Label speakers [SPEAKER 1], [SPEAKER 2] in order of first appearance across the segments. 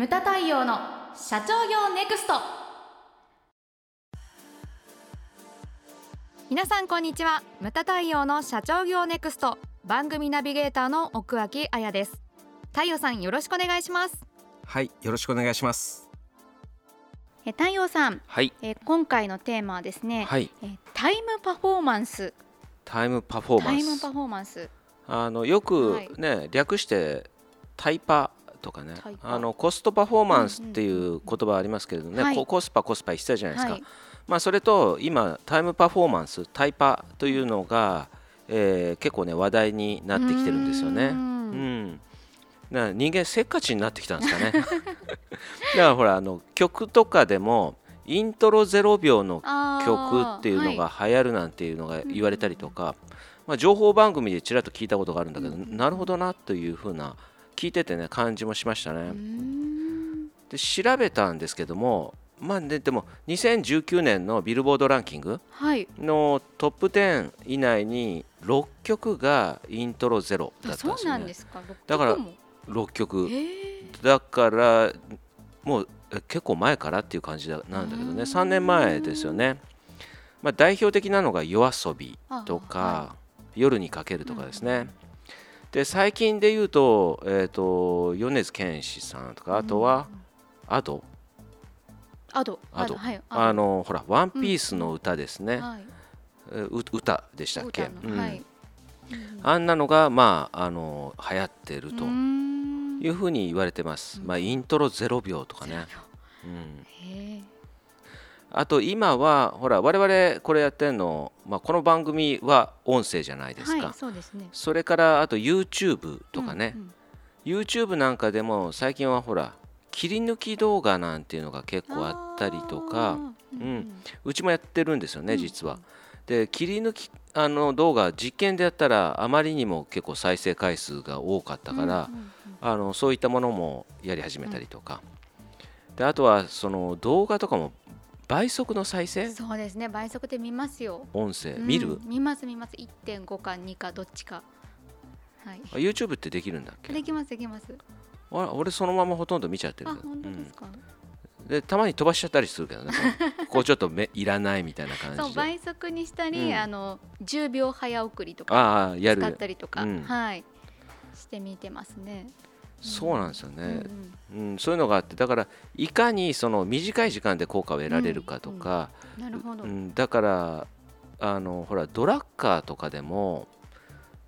[SPEAKER 1] ムタ太陽の社長業ネクスト。皆さんこんにちは。ムタ太陽の社長業ネクスト。番組ナビゲーターの奥脇彩です。太陽さんよろしくお願いします。
[SPEAKER 2] はいよろしくお願いします。
[SPEAKER 1] え太陽さん、
[SPEAKER 2] はい。
[SPEAKER 1] え今回のテーマはですね、
[SPEAKER 2] はい。
[SPEAKER 1] えタイムパフォーマンス。
[SPEAKER 2] タイムパフォーマンス。
[SPEAKER 1] タイムパフォーマンス。
[SPEAKER 2] あのよくね、略してタイパとかね。あのコストパフォーマンスっていう言葉ありますけれどね、
[SPEAKER 1] はい。
[SPEAKER 2] ココスパコスパ一切じゃないですか、
[SPEAKER 1] はい。
[SPEAKER 2] まあそれと今タイムパフォーマンスタイパというのが、えー結構ね話題になってきてるんですよね。
[SPEAKER 1] う
[SPEAKER 2] んん。だから人間せっかちになってきたんですかね。だからほらあの曲とかでもイントロ0秒の曲っていうのが流行るなんていうのが言われたりとか、まあ、情報番組でちらっと聞いたことがあるんだけど、なるほどなというふうな聞いててね感じもしましたね。で調べたんですけどもまあね、でも2019年のビルボードランキング
[SPEAKER 1] はい。
[SPEAKER 2] のトップ10以内に6曲がイントロゼロだったんですよね。だから
[SPEAKER 1] 六曲も
[SPEAKER 2] 6曲
[SPEAKER 1] えー。
[SPEAKER 2] だからもうえ結構前からっていう感じだなんだけどね。3年前ですよね、まあ、代表的なのが YOASOBI とか、
[SPEAKER 1] は
[SPEAKER 2] 夜にかけるとかですね、で最近で言うと,、えー、と米津玄師さんとかあとは Ado
[SPEAKER 1] アド
[SPEAKER 2] アド
[SPEAKER 1] はい。
[SPEAKER 2] あのほら「ワンピースの歌ですね、
[SPEAKER 1] はい。
[SPEAKER 2] えう歌でしたっけ、うん。
[SPEAKER 1] はい。
[SPEAKER 2] あんなのがまああの流行ってるというふうに言われてます、まあ、イントロ0秒とかね、うん、あと今はほら我々これやってるの、まあ、この番組は音声じゃないですか、
[SPEAKER 1] はいそうですね。
[SPEAKER 2] それからあと YouTube とかね。
[SPEAKER 1] う、ん
[SPEAKER 2] YouTube なんかでも最近はほら切り抜き動画なんていうのが結構あったりとか。
[SPEAKER 1] あー
[SPEAKER 2] うん。うちもやってるんですよね
[SPEAKER 1] うん
[SPEAKER 2] 実は。で切り抜きあの動画実験でやったらあまりにも結構再生回数が多かったから、
[SPEAKER 1] うんうんうん。
[SPEAKER 2] あのそういったものもやり始めたりとか、であとはその動画とかも倍速の再生？
[SPEAKER 1] そうですね。倍速で見ますよ。
[SPEAKER 2] 音声？
[SPEAKER 1] うん。
[SPEAKER 2] 見る、
[SPEAKER 1] 見ます見ます。1.5か2かどっちか。はい。
[SPEAKER 2] あ YouTube ってできるんだっけ？
[SPEAKER 1] できますできます。
[SPEAKER 2] あれ俺そのままほとんど見ちゃってる
[SPEAKER 1] あ本当ですか、
[SPEAKER 2] うん。でたまに飛ばしちゃったりするけどね。こうちょっと目いらないみたいな感じで。
[SPEAKER 1] そう倍速にしたり、
[SPEAKER 2] うん。
[SPEAKER 1] あの10秒早送りとか
[SPEAKER 2] ああや
[SPEAKER 1] 使っ
[SPEAKER 2] る
[SPEAKER 1] たりとか、
[SPEAKER 2] うん。
[SPEAKER 1] はい。してみてますね。
[SPEAKER 2] そうなんですよ
[SPEAKER 1] うん
[SPEAKER 2] ね、うんそういうのがあってだからいかにその短い時間で効果を得られるかとか、
[SPEAKER 1] うん。なるほど、
[SPEAKER 2] うんだからあのほらドラッカーとかでも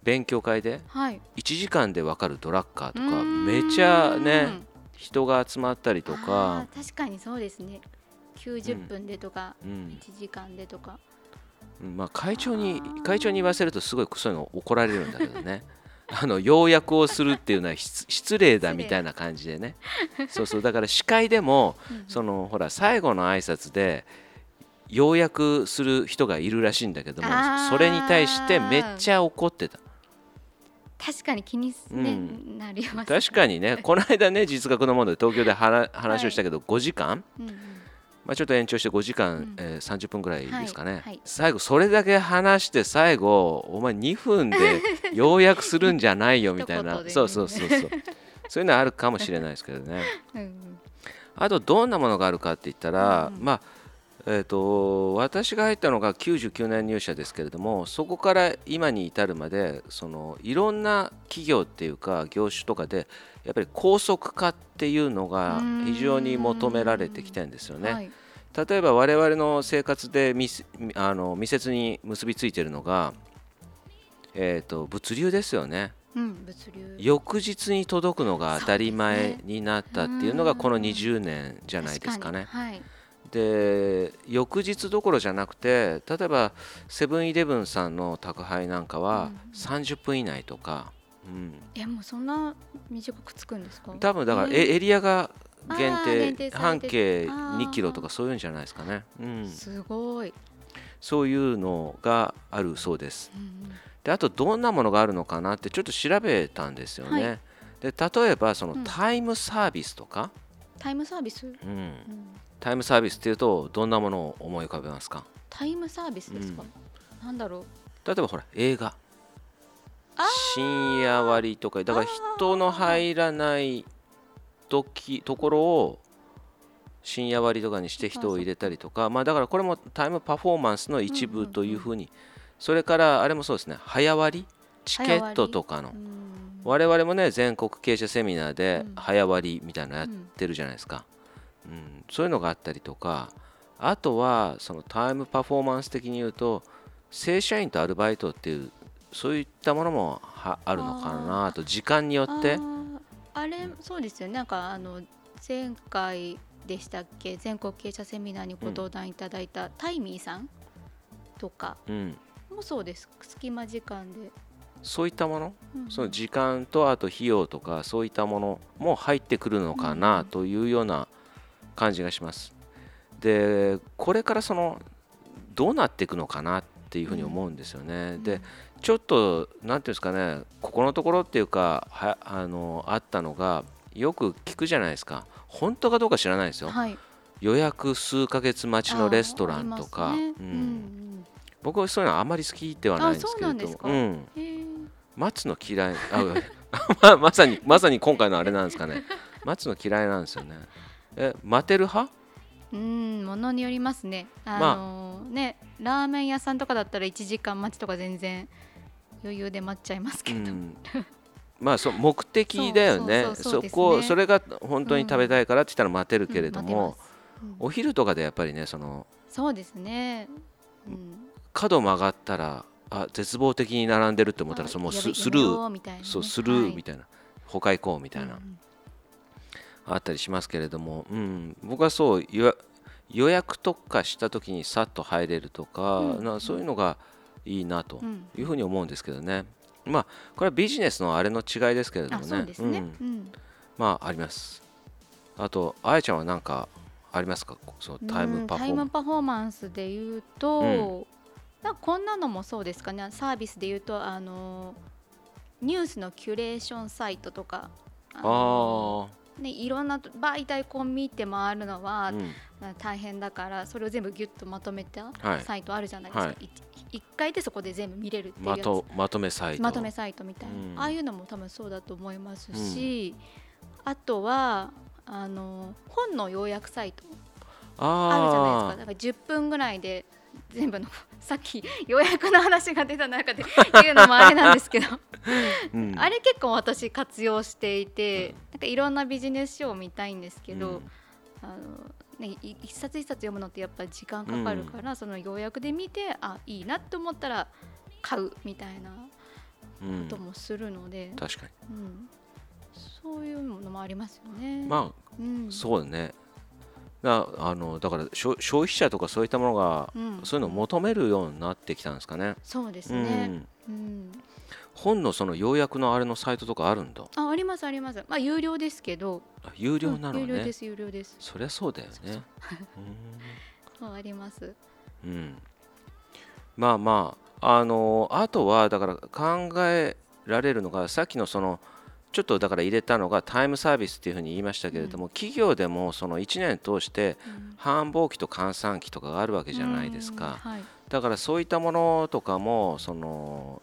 [SPEAKER 2] 勉強会で
[SPEAKER 1] はい。
[SPEAKER 2] 1時間で分かるドラッカーとかめちゃね人が集まったりとか
[SPEAKER 1] 確かにそうですね。90分でとか、
[SPEAKER 2] うん。
[SPEAKER 1] 1時間でとか。
[SPEAKER 2] うんまあ、会長に会長に言わせるとすごいそういうの怒られるんだけどねあの要約をするっていうのは失失礼。だみたいな感じでね。そうそうだから司会でも
[SPEAKER 1] うん
[SPEAKER 2] そのほら最後の挨拶で要約する人がいるらしいんだけどもそれに対してめっちゃ怒ってた。
[SPEAKER 1] 確かに気に、ね
[SPEAKER 2] うん。
[SPEAKER 1] なります
[SPEAKER 2] 確かにねこの間ね実学のもので東京で話話をしたけど5時間、
[SPEAKER 1] うん
[SPEAKER 2] まあ、ちょっと延長して5時間、
[SPEAKER 1] うん。
[SPEAKER 2] えー30分ぐらいですかね、
[SPEAKER 1] はいはい。
[SPEAKER 2] 最後それだけ話して最後お前2分で 要約するんじゃないよみたいな、そうそうそうそう。そういうのはあるかもしれないですけどね。
[SPEAKER 1] うん
[SPEAKER 2] あとどんなものがあるかって言ったら、
[SPEAKER 1] うんうん。
[SPEAKER 2] まあえー、と私が入ったのが99年入社ですけれどもそこから今に至るまでそのいろんな企業っていうか業種とかでやっぱり高速化っていうのが非常に求められてきてるんですよね。
[SPEAKER 1] はい。
[SPEAKER 2] 例えば我々の生活で密あの密接に結びついているのが、えー、と物流ですよね。
[SPEAKER 1] うん、物流。
[SPEAKER 2] 翌日に届くのが当たり前になったっていうのがこの
[SPEAKER 1] うん
[SPEAKER 2] 20年じゃないですかね。
[SPEAKER 1] はい。
[SPEAKER 2] で翌日どころじゃなくて例えばセブンイレブンさんの宅配なんかは
[SPEAKER 1] うん。
[SPEAKER 2] 30分以内とか、うん、
[SPEAKER 1] いやもうそんな短くつくんですか？
[SPEAKER 2] 多分だから
[SPEAKER 1] えー
[SPEAKER 2] エエリアが限定半径
[SPEAKER 1] あー。
[SPEAKER 2] 2キロとかそういうんじゃないですかね、うん、
[SPEAKER 1] すごい、
[SPEAKER 2] そういうのがあるそうです。
[SPEAKER 1] うん
[SPEAKER 2] であとどんなものがあるのかなってちょっと調べたんですよね、
[SPEAKER 1] はい。
[SPEAKER 2] で例えばその
[SPEAKER 1] うん。
[SPEAKER 2] タイムサービスとか、
[SPEAKER 1] タイムサービス、
[SPEAKER 2] うん。
[SPEAKER 1] うん。
[SPEAKER 2] タイムサービスっていうとどんなものを思い浮かべますか？
[SPEAKER 1] タイムサービスですか、なんだろう。
[SPEAKER 2] 例えばほら映画深夜割とかだから人の入らない時ところを深夜割とかにして人を入れたりとかまあだからこれもタイムパフォーマンスの一部というふうにそれからあれもそうですね早割チケットとかの。我々もね全国経営者セミナーで早割みたいなのやってるじゃないですか、うん、そういうのがあったりとかあとはそのタイムパフォーマンス的に言うと正社員とアルバイトっていうそういったものもあるのかなあと時間によって。
[SPEAKER 1] あれそうですよね。なんかあの前回でしたっけ？全国経営者セミナーにご登壇いただいた、タイミーさんとかもそうです、隙間時間で。
[SPEAKER 2] そういったもの、うん、その時間とあと費用とかそういったものも入ってくるのかなというような感じがします。でこれからそのどうなっていくのかなっていうふうに思うんですよね。うん、でちょっと何ていうんですかねここのところっていうかはあのあったのがよく聞くじゃないですか。本当かどうか知らないですよ、はい、予約数ヶ月待ちのレストランとか、ね。うん、僕はそういうのはあまり好きではないんですけれども、うん、待つの嫌い。あ まさにまさに今回のあれなんですかね。待つの嫌いなんですよね。え待てる派？
[SPEAKER 1] うんものによりますね。あ。のーまあ、ねラーメン屋さんとかだったら1時間待ちとか全然余裕で待っちゃいますけど、うん。
[SPEAKER 2] まあそ目的だよね。そこそれが本当に食べたいからって言ったら待てるけれども、お昼とかでやっぱりねその
[SPEAKER 1] そうですね、
[SPEAKER 2] うん、角曲がったらあ絶望的に並んでるって思ったらそのススルー。そうスルーみたいな、他行こうみたいな、あったりしますけれども、うん、僕はそう予約特化した時にさっと入れるとか,、なそういうのがいいなというふうに思うんですけどね。まあこれはビジネスのあれの違いですけれどもね、ね。うん、まああります。あとあやちゃんは何かありますか？そうタイム
[SPEAKER 1] パフォーマンス。で言うと、うん、こんなのもそうですかね。サービスで言うとあのニュースのキュレーションサイトとかあね、いろんな媒体こう見て回るのは大変だから、それを全部ギュッとまとめたサイトあるじゃないですか、はい、1回でそこで全部見れるっていう
[SPEAKER 2] まとまとめサイト。
[SPEAKER 1] まとめサイトみたいな、うん、ああいうのも多分そうだと思いますし、うん、あとはあの本の要約サイト。あるじゃないですか。だから10分ぐらいで全部の さっき予約の話が出た中で言うのもあれなんですけど。うん、あれ結構私活用していて、なんかいろんなビジネス書を見たいんですけど、うん、あのね、一冊一冊読むのってやっぱり時間かかるから、うん、その要約で見てあいいなって思ったら買うみたいなこともするので、
[SPEAKER 2] うん、確かに、うん、
[SPEAKER 1] そういうものもありますよね。
[SPEAKER 2] まあ、うん、そうだね。だあのだから消費者とかそういったものが、そういうのを求めるようになってきたん。ですかね。
[SPEAKER 1] そうですね、うん
[SPEAKER 2] 本のその要約のあれのサイトとかあるんだ
[SPEAKER 1] あありますあります。まあ有料ですけど。
[SPEAKER 2] 有料なのね、
[SPEAKER 1] 有料です有料です。
[SPEAKER 2] そりゃそうだよね。
[SPEAKER 1] そう あります。
[SPEAKER 2] うん。まあまああのあとはだから考えられるのがさっきのそのちょっとだから入れたのがタイムサービスっていうふうに言いましたけれども、うん、企業でもその1年通して繁忙期と閑散期とかがあるわけじゃないですか、はい、だからそういったものとかもその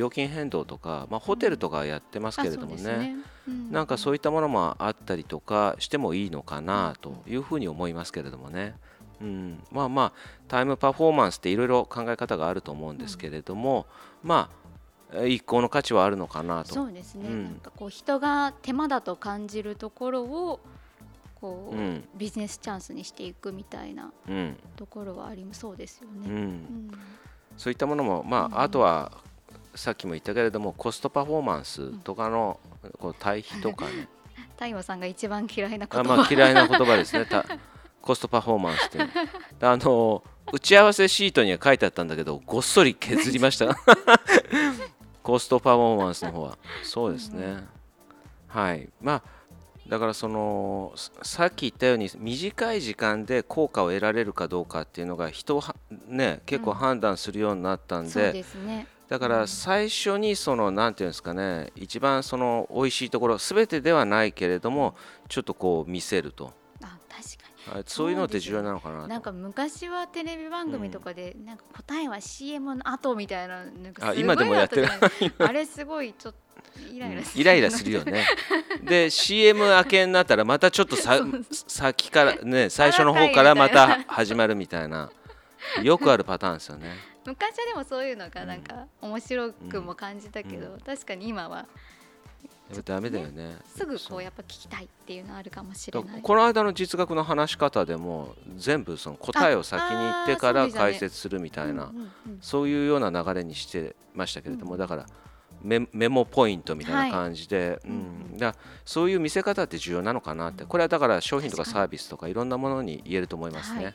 [SPEAKER 2] 料金変動とか、まあ、ホテルとかやってますけれどもね。ね。うん、なんかそういったものもあったりとかしてもいいのかなというふうに思いますけれどもね。うん、まあまあタイムパフォーマンスっていろいろ考え方があると思うんですけれども、うん、まあ一向の価値はあるのかなと。
[SPEAKER 1] そうですね、うん、なんかこう人が手間だと感じるところをこう、うん、ビジネスチャンスにしていくみたいなところはありそうですよね。うん、
[SPEAKER 2] そういったものも、まあ、あとはさっきも言ったけれどもコストパフォーマンスとかのこう対比とかね。
[SPEAKER 1] 太陽さんが一番嫌いな言
[SPEAKER 2] 葉。あ、まあ、嫌いな言葉ですね。コストパフォーマンスってあの打ち合わせシートには書いてあったんだけどごっそり削りました。コストパフォーマンスの方は。そうですね、うん、はい。まあだからそのさっき言ったように短い時間で効果を得られるかどうかっていうのが人をね結構判断するようになったんで、うん、そうですねだから最初にその何て言うんですかね一番その美味しいところ全てではないけれどもちょっとこう見せると。
[SPEAKER 1] あ確
[SPEAKER 2] かに。そういうのって重要なのかな
[SPEAKER 1] なんか昔はテレビ番組とかで、なんか答えは CM の後みたいななんか
[SPEAKER 2] あ今でもやってる
[SPEAKER 1] あれすごいちょっ
[SPEAKER 2] イライラするよね。で CM 明けになったらまたちょっとさ 先からね最初の方からまた始まるみたいな よくあるパターンですよね。
[SPEAKER 3] 昔はでもそういうのがなんか面白くも感じたけど、うん、確かに今は
[SPEAKER 2] ダメだよね。
[SPEAKER 3] すぐこうやっぱ聞きたいっていうのあるかもしれない。
[SPEAKER 2] この間の実学の話し方でも全部その答えを先に言ってから解説するみたいなそういうような流れにしてましたけれども、だからメメモポイントみたいな感じで、はい、うん、だそういう見せ方って重要なのかなって。これはだから商品とかサービスとかいろんなものに言えると思いますね。はい、